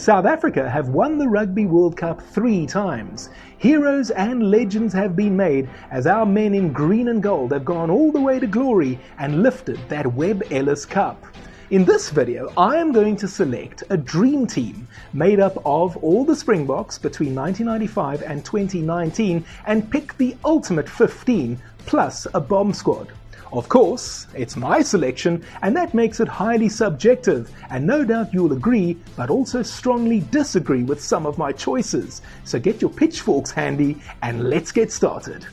South Africa have won the Rugby World Cup three times. Heroes and legends have been made as our men in green and gold have gone all the way to glory and lifted that Webb Ellis Cup. In this video, I am going to select a dream team made up of all the Springboks between 1995 and 2019 and pick the ultimate 15 plus a bomb squad. Of course, it's my selection, and that makes it highly subjective, and no doubt you'll agree, but also strongly disagree with some of my choices. So get your pitchforks handy, and let's get started.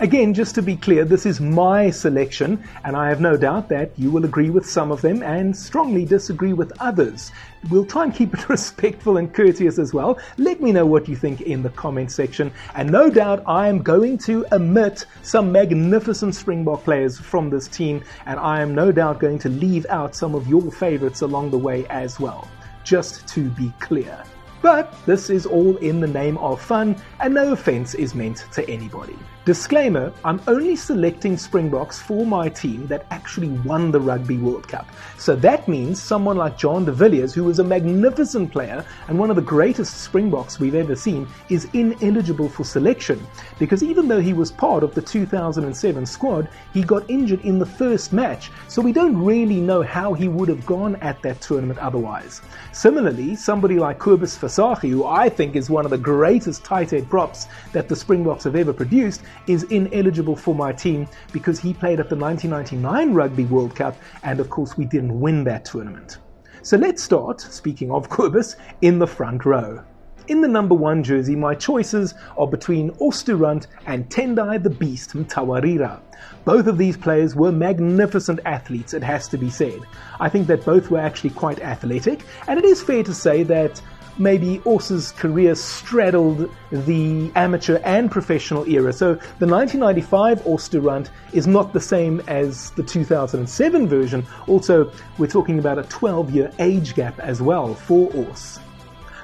Again, just to be clear, this is my selection, and I have no doubt that you will agree with some of them and strongly disagree with others. We'll try and keep it respectful and courteous as well. Let me know what you think in the comment section, and no doubt I am going to omit some magnificent Springbok players from this team, and I am no doubt going to leave out some of your favorites along the way as well, just to be clear. But this is all in the name of fun, and no offense is meant to anybody. Disclaimer I'm only selecting Springboks for my team that actually won the Rugby World Cup. So that means someone like Jean de Villiers, who was a magnificent player and one of the greatest Springboks we've ever seen, is ineligible for selection. Because even though he was part of the 2007 squad, he got injured in the first match. So we don't really know how he would have gone at that tournament otherwise. Similarly, somebody like Kobus Visagie, who I think is one of the greatest tight head props that the Springboks have ever produced, is ineligible for my team because he played at the 1999 Rugby World Cup, and of course, we didn't win that tournament. So let's start, speaking of Kobus, in the front row. In the number one jersey, my choices are between Os and Tendai the Beast Mtawarira. Both of these players were magnificent athletes, it has to be said. I think that both were actually quite athletic, and it is fair to say that maybe Os's career straddled the amateur and professional era. So the 1995 Os du Randt is not the same as the 2007 version. Also, we're talking about a 12 year age gap as well for Os.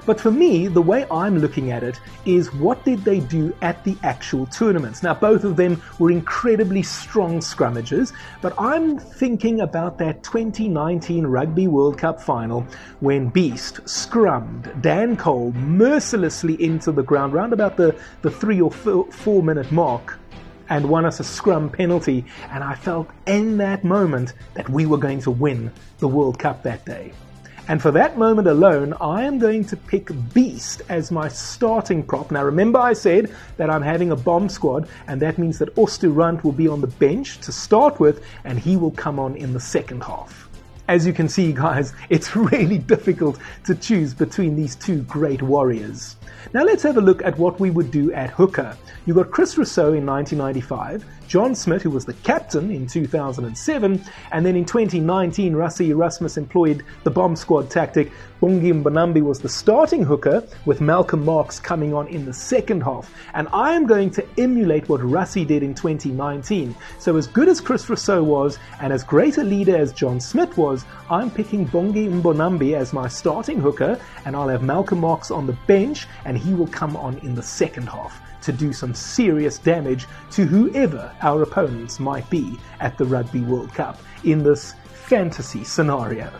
But for me, the way I'm looking at it is what did they do at the actual tournaments? Now, both of them were incredibly strong scrummages, but I'm thinking about that 2019 Rugby World Cup final when Beast scrummed Dan Cole mercilessly into the ground round about the, the three or four minute mark and won us a scrum penalty. And I felt in that moment that we were going to win the World Cup that day. And for that moment alone, I am going to pick Beast as my starting prop. Now, remember, I said that I'm having a bomb squad, and that means that Os will be on the bench to start with, and he will come on in the second half. As you can see, guys, it's really difficult to choose between these two great warriors. Now let's have a look at what we would do at hooker. You got Chris Rossouw in 1995, John Smit, who was the captain in 2007, and then in 2019, Rassie Erasmus employed the bomb squad tactic. Bongi Mbonambi was the starting hooker, with Malcolm Marx coming on in the second half. And I am going to emulate what Rassie did in 2019. So, as good as Chris Rossouw was, and as great a leader as John Smit was, I'm picking Bongi Mbonambi as my starting hooker, and I'll have Malcolm Marx on the bench, and he will come on in the second half to do some serious damage to whoever our opponents might be at the Rugby World Cup in this fantasy scenario.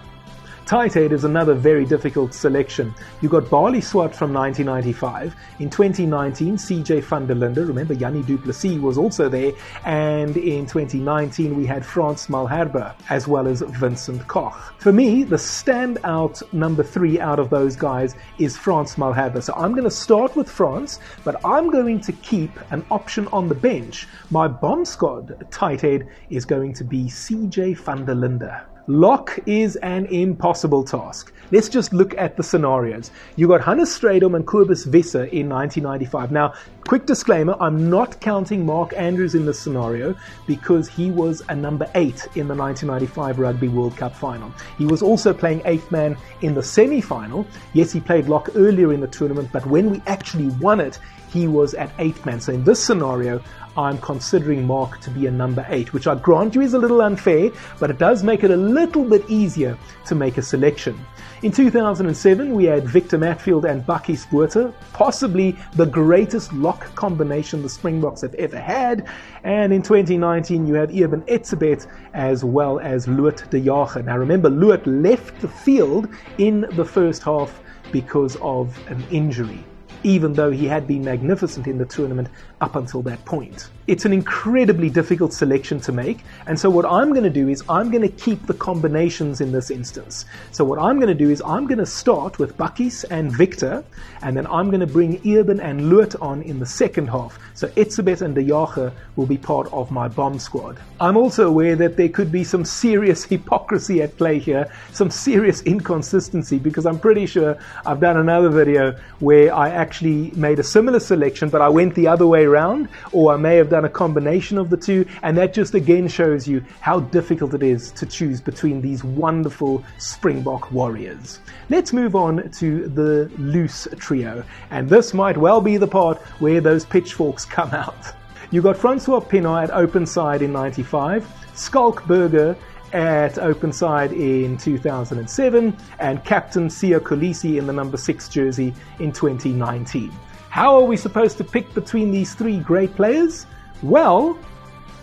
Head is another very difficult selection. You got Balie Swart from 1995. In 2019, CJ van der Linde, remember Jannie du Plessis was also there. And in 2019, we had Frans Malherbe as well as Vincent Koch. For me, the standout number three out of those guys is Frans Malherbe. So I'm going to start with Frans, but I'm going to keep an option on the bench. My bomb squad tight head is going to be CJ van der Linde. Lock is an impossible task. Let's just look at the scenarios. You got Hannes Strydom and Kobus Wiese in 1995. Now, quick disclaimer, I'm not counting Mark Andrews in this scenario because he was a number eight in the 1995 Rugby World Cup final. He was also playing eighth man in the semi-final. Yes, he played lock earlier in the tournament, but when we actually won it, he was at eighth man. So in this scenario, I'm considering Mark to be a number eight, which I grant you is a little unfair, but it does make it a little bit easier to make a selection. In 2007, we had Victor Matfield and Bakkies Botha, possibly the greatest lock combination the Springboks have ever had. And in 2019, you have Eben Etzebeth as well as Lood de Jager. Now remember, Lood left the field in the first half because of an injury even though he had been magnificent in the tournament up until that point. It's an incredibly difficult selection to make, and so what I'm going to do is I'm going to keep the combinations in this instance. So what I'm going to do is I'm going to start with Bakkies and Victor, and then I'm going to bring Eben and Lood on in the second half. So Etzebeth and De will be part of my bomb squad. I'm also aware that there could be some serious hypocrisy at play here, some serious inconsistency, because I'm pretty sure I've done another video where I actually made a similar selection, but I went the other way around, or I may have done a combination of the two, and that just again shows you how difficult it is to choose between these wonderful Springbok warriors. Let's move on to the loose trio, and this might well be the part where those pitchforks come out. You got Francois Pienaar at open side in 95, Schalk Burger at open side in 2007, and captain Siya Kolisi in the number 6 jersey in 2019. How are we supposed to pick between these three great players? Well,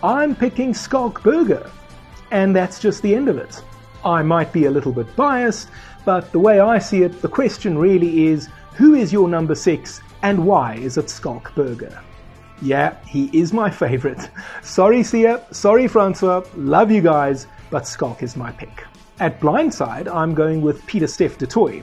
I'm picking Schalk Burger, and that's just the end of it. I might be a little bit biased, but the way I see it, the question really is who is your number six and why is it Schalk Burger? Yeah, he is my favorite. Sorry, Siya. Sorry, Francois. Love you guys, but Schalk is my pick. At blindside, I'm going with Pieter-Steph du Toit.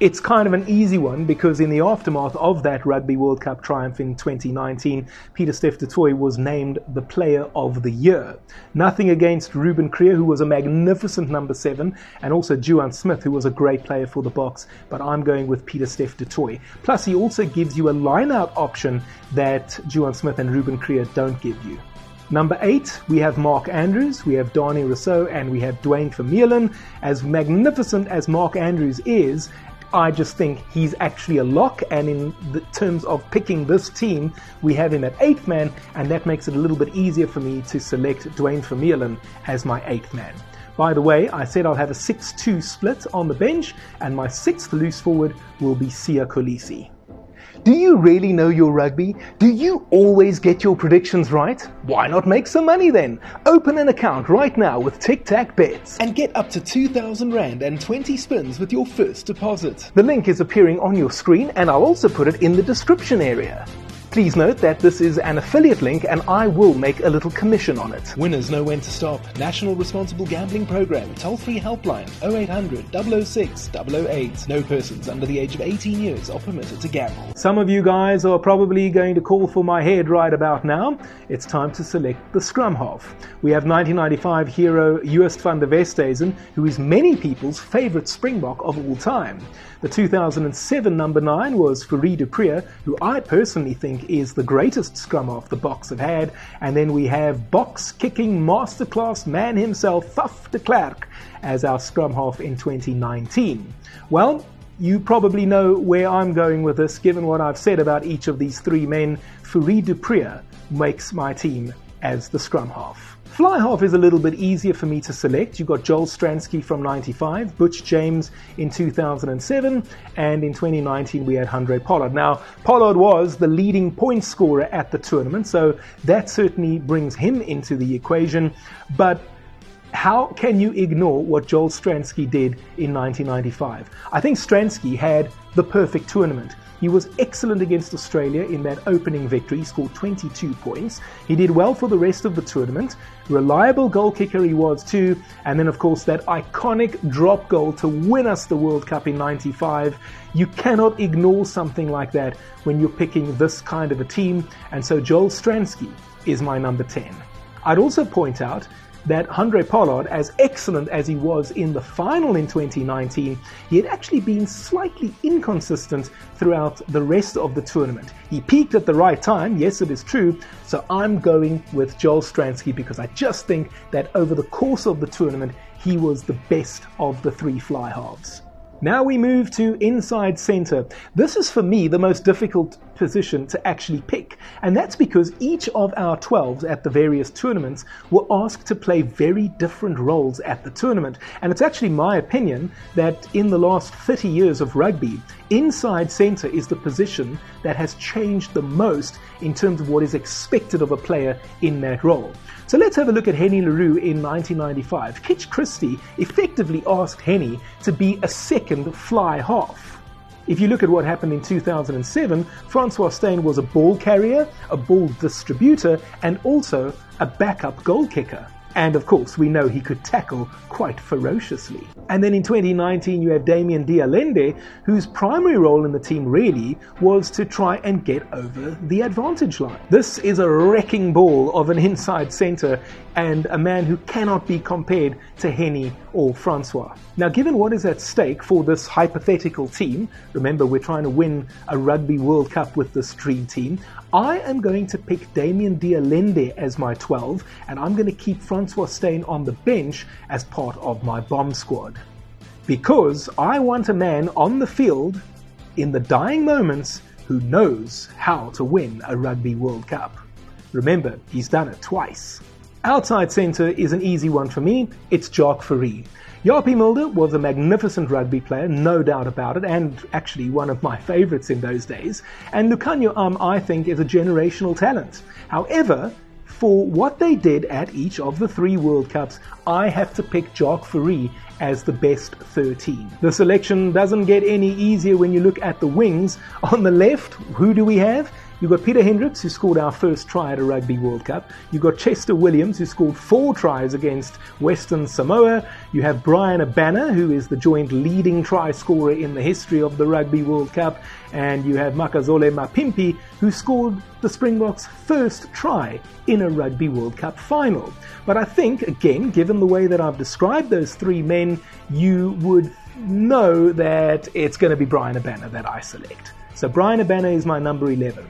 It's kind of an easy one because in the aftermath of that Rugby World Cup triumph in 2019, Pieter-Steph du Toit was named the Player of the Year. Nothing against Ruben Kruger, who was a magnificent number seven, and also Juan Smith, who was a great player for the Boks, but I'm going with Pieter-Steph du Toit. Plus, he also gives you a line-out option that Juan Smith and Ruben Kruger don't give you. Number eight, we have Mark Andrews, we have Danie Rossouw, and we have Duane Vermeulen. As magnificent as Mark Andrews is, I just think he's actually a lock, and in terms of picking this team, we have him at eighth man, and that makes it a little bit easier for me to select Duane Vermeulen as my eighth man. By the way, I said I'll have a 6 2 split on the bench, and my sixth loose forward will be Siya Kolisi. Do you really know your rugby? Do you always get your predictions right? Why not make some money then? Open an account right now with Tic Tac Bets and get up to 2,000 Rand and 20 spins with your first deposit. The link is appearing on your screen and I'll also put it in the description area. Please note that this is an affiliate link and I will make a little commission on it. Winners know when to stop. National Responsible Gambling Program. Toll free helpline 0800 006 008. No persons under the age of 18 years are permitted to gamble. Some of you guys are probably going to call for my head right about now. It's time to select the scrum half. We have 1995 hero Joost van der Westhuizen, who is many people's favorite Springbok of all time. The 2007 number 9 was du Preez, who I personally think is the greatest scrum half the Boks have had. And then we have box kicking masterclass man himself, Faf de Klerk, as our scrum half in 2019. Well, you probably know where I'm going with this, given what I've said about each of these three men. Fourie du Preez makes my team as the scrum half. Fly half is a little bit easier for me to select. You've got Joel Stransky from 95, Butch James in 2007, and in 2019 we had Handré Pollard. Now, Pollard was the leading point scorer at the tournament, so that certainly brings him into the equation. But how can you ignore what Joel Stransky did in 1995? I think Stransky had the perfect tournament. He was excellent against Australia in that opening victory. He scored 22 points. He did well for the rest of the tournament. Reliable goal kicker he was too. And then, of course, that iconic drop goal to win us the World Cup in 95. You cannot ignore something like that when you're picking this kind of a team. And so Joel Stransky is my number 10. I'd also point out that Handré Pollard, as excellent as he was in the final in 2019, he had actually been slightly inconsistent throughout the rest of the tournament. He peaked at the right time, yes, it is true, so I'm going with Joel Stransky because I just think that over the course of the tournament, he was the best of the three fly halves. Now we move to inside center. This is for me the most difficult position to actually pick. And that's because each of our 12s at the various tournaments were asked to play very different roles at the tournament. And it's actually my opinion that in the last 30 years of rugby, inside centre is the position that has changed the most in terms of what is expected of a player in that role. So let's have a look at Hennie le Roux in 1995. Kitch Christie effectively asked Hennie to be a second fly half. If you look at what happened in 2007, Francois Steyn was a ball carrier, a ball distributor, and also a backup goal kicker. And of course, we know he could tackle quite ferociously. And then in 2019, you have Damian de Allende, whose primary role in the team really was to try and get over the advantage line. This is a wrecking ball of an inside centre and a man who cannot be compared to Hennie or Francois. Now, given what is at stake for this hypothetical team, remember we're trying to win a Rugby World Cup with this dream team, I am going to pick Damian de Allende as my 12, and I'm going to keep Francois Steyn on the bench as part of my bomb squad. Because I want a man on the field in the dying moments who knows how to win a Rugby World Cup. Remember, he's done it twice. Outside centre is an easy one for me. It's Jacques Fourie. Japie Mulder was a magnificent rugby player, no doubt about it, and actually one of my favourites in those days. And Lukhanyo Am, um, I think, is a generational talent. However, for what they did at each of the three World Cups, I have to pick Jacques Fourie as the best 13. The selection doesn't get any easier when you look at the wings. On the left, who do we have? You've got Pieter Hendriks, who scored our first try at a Rugby World Cup. You've got Chester Williams, who scored four tries against Western Samoa. You have Bryan Habana, who is the joint leading try scorer in the history of the Rugby World Cup. And you have Makazole Mapimpi, who scored the Springboks' first try in a Rugby World Cup final. But I think, again, given the way that I've described those three men, you would know that it's going to be Bryan Habana that I select. So Bryan Habana is my number 11.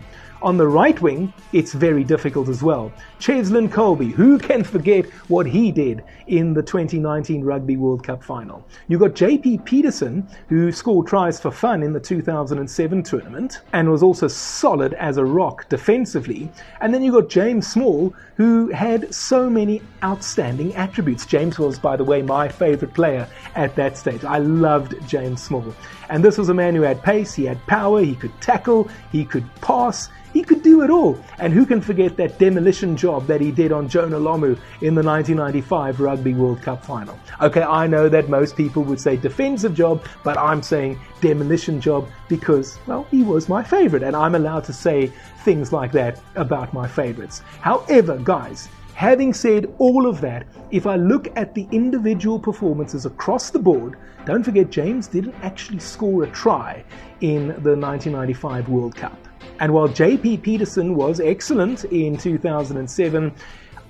On the right wing, it's very difficult as well. Cheslin Kolbe, who can forget what he did in the 2019 Rugby World Cup final? You've got JP Pietersen, who scored tries for fun in the 2007 tournament and was also solid as a rock defensively. And then you've got James Small, who had so many outstanding attributes. James was, by the way, my favorite player at that stage. I loved James Small. And this was a man who had pace, he had power, he could tackle, he could pass, he could do it all. And who can forget that demolition job that he did on Jonah Lomu in the 1995 Rugby World Cup final? Okay, I know that most people would say defensive job, but I'm saying demolition job because, well, he was my favorite, and I'm allowed to say things like that about my favorites. However, guys, Having said all of that, if I look at the individual performances across the board, don't forget James didn't actually score a try in the 1995 World Cup. And while JP Pietersen was excellent in 2007,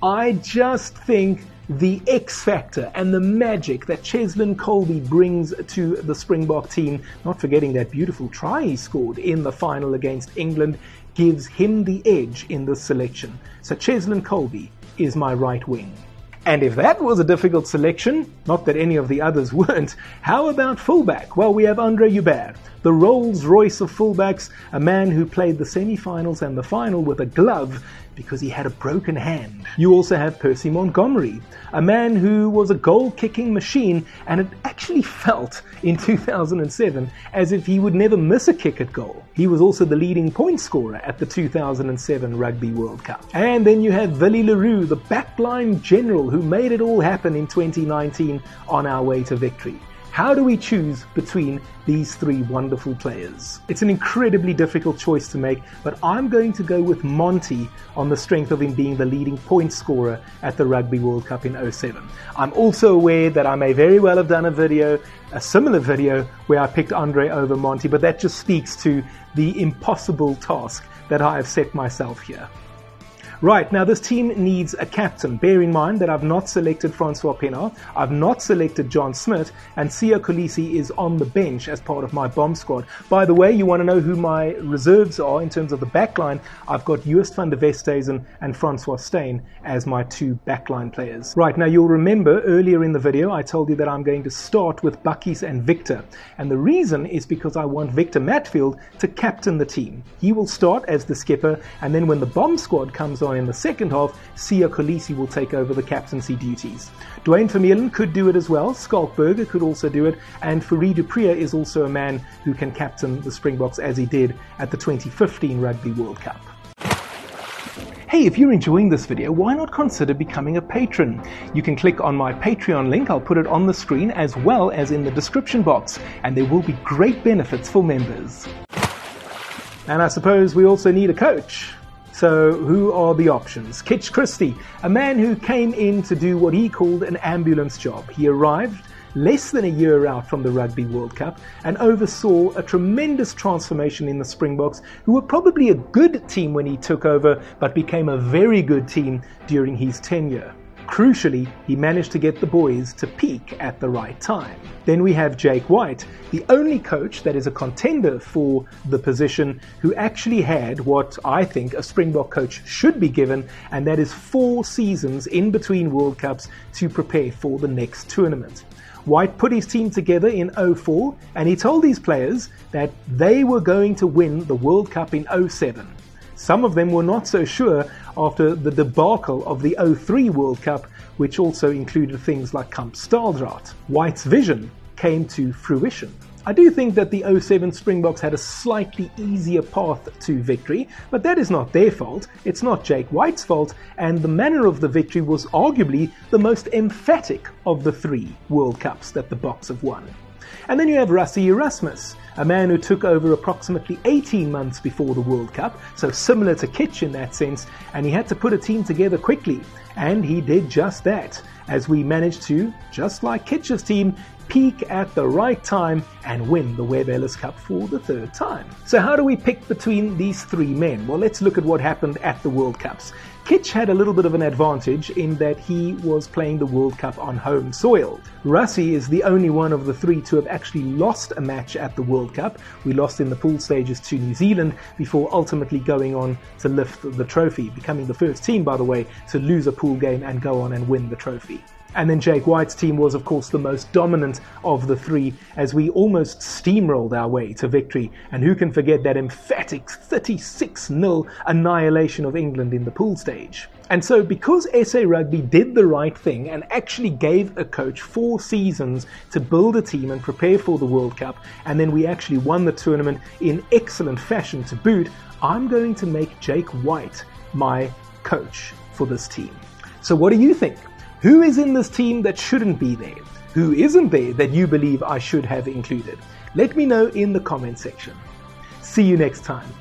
I just think the X factor and the magic that Cheslin Kolbe brings to the Springbok team, not forgetting that beautiful try he scored in the final against England, gives him the edge in this selection. So Cheslin Kolbe is my right wing. And if that was a difficult selection, not that any of the others weren't, how about fullback? Well, we have Andre Joubert, the Rolls Royce of fullbacks, a man who played the semi finals and the final with a glove because he had a broken hand. You also have Percy Montgomery, a man who was a goal kicking machine and it actually felt in 2007 as if he would never miss a kick at goal. He was also the leading point scorer at the 2007 Rugby World Cup. And then you have Willie le Roux, the backline general who made it all happen in 2019 on our way to victory. How do we choose between these three wonderful players? It's an incredibly difficult choice to make, but I'm going to go with Monty on the strength of him being the leading point scorer at the Rugby World Cup in 07. I'm also aware that I may very well have done a video, a similar video, where I picked Andre over Monty, but that just speaks to the impossible task that I have set myself here. Right, now this team needs a captain. Bear in mind that I've not selected Francois Pienaar, I've not selected John Smit, and Siya Kolisi is on the bench as part of my bomb squad. By the way, you want to know who my reserves are in terms of the backline? I've got Joost van der Westhuizen and Francois Steyn as my two backline players. Right, now you'll remember earlier in the video I told you that I'm going to start with Bakkies and Victor. And the reason is because I want Victor Matfield to captain the team. He will start as the skipper, and then when the bomb squad comes on in the second half, Siya Kolisi will take over the captaincy duties. Duane Vermeulen could do it as well, Schalk Burger could also do it, and Fourie du Preez is also a man who can captain the Springboks as he did at the 2015 Rugby World Cup. Hey, if you're enjoying this video, why not consider becoming a patron? You can click on my Patreon link, I'll put it on the screen as well as in the description box, and there will be great benefits for members. And I suppose we also need a coach. So, who are the options? Kitch Christie, a man who came in to do what he called an ambulance job. He arrived less than a year out from the Rugby World Cup and oversaw a tremendous transformation in the Springboks, who were probably a good team when he took over, but became a very good team during his tenure. Crucially, he managed to get the boys to peak at the right time. Then we have Jake White, the only coach that is a contender for the position who actually had what I think a Springbok coach should be given, and that is four seasons in between World Cups to prepare for the next tournament. White put his team together in 04 and he told these players that they were going to win the World Cup in 07. Some of them were not so sure after the debacle of the 03 World Cup, which also included things like Kamp Staaldraad. White's vision came to fruition. I do think that the 07 Springboks had a slightly easier path to victory, but that is not their fault. It's not Jake White's fault, and the manner of the victory was arguably the most emphatic of the three World Cups that the Boks have won. And then you have Rassie Erasmus, a man who took over approximately 18 months before the World Cup, so similar to Kitch in that sense, and he had to put a team together quickly. And he did just that, as we managed to, just like Kitch's team, peak at the right time and win the Webb Ellis Cup for the third time. So, how do we pick between these three men? Well, let's look at what happened at the World Cups. Kitch had a little bit of an advantage in that he was playing the World Cup on home soil. Rassie is the only one of the three to have actually lost a match at the World Cup. We lost in the pool stages to New Zealand before ultimately going on to lift the trophy, becoming the first team, by the way, to lose a pool game and go on and win the trophy. And then Jake White's team was, of course, the most dominant of the three as we almost steamrolled our way to victory. And who can forget that emphatic 36 0 annihilation of England in the pool stage? And so, because SA Rugby did the right thing and actually gave a coach four seasons to build a team and prepare for the World Cup, and then we actually won the tournament in excellent fashion to boot, I'm going to make Jake White my coach for this team. So, what do you think? Who is in this team that shouldn't be there? Who isn't there that you believe I should have included? Let me know in the comment section. See you next time.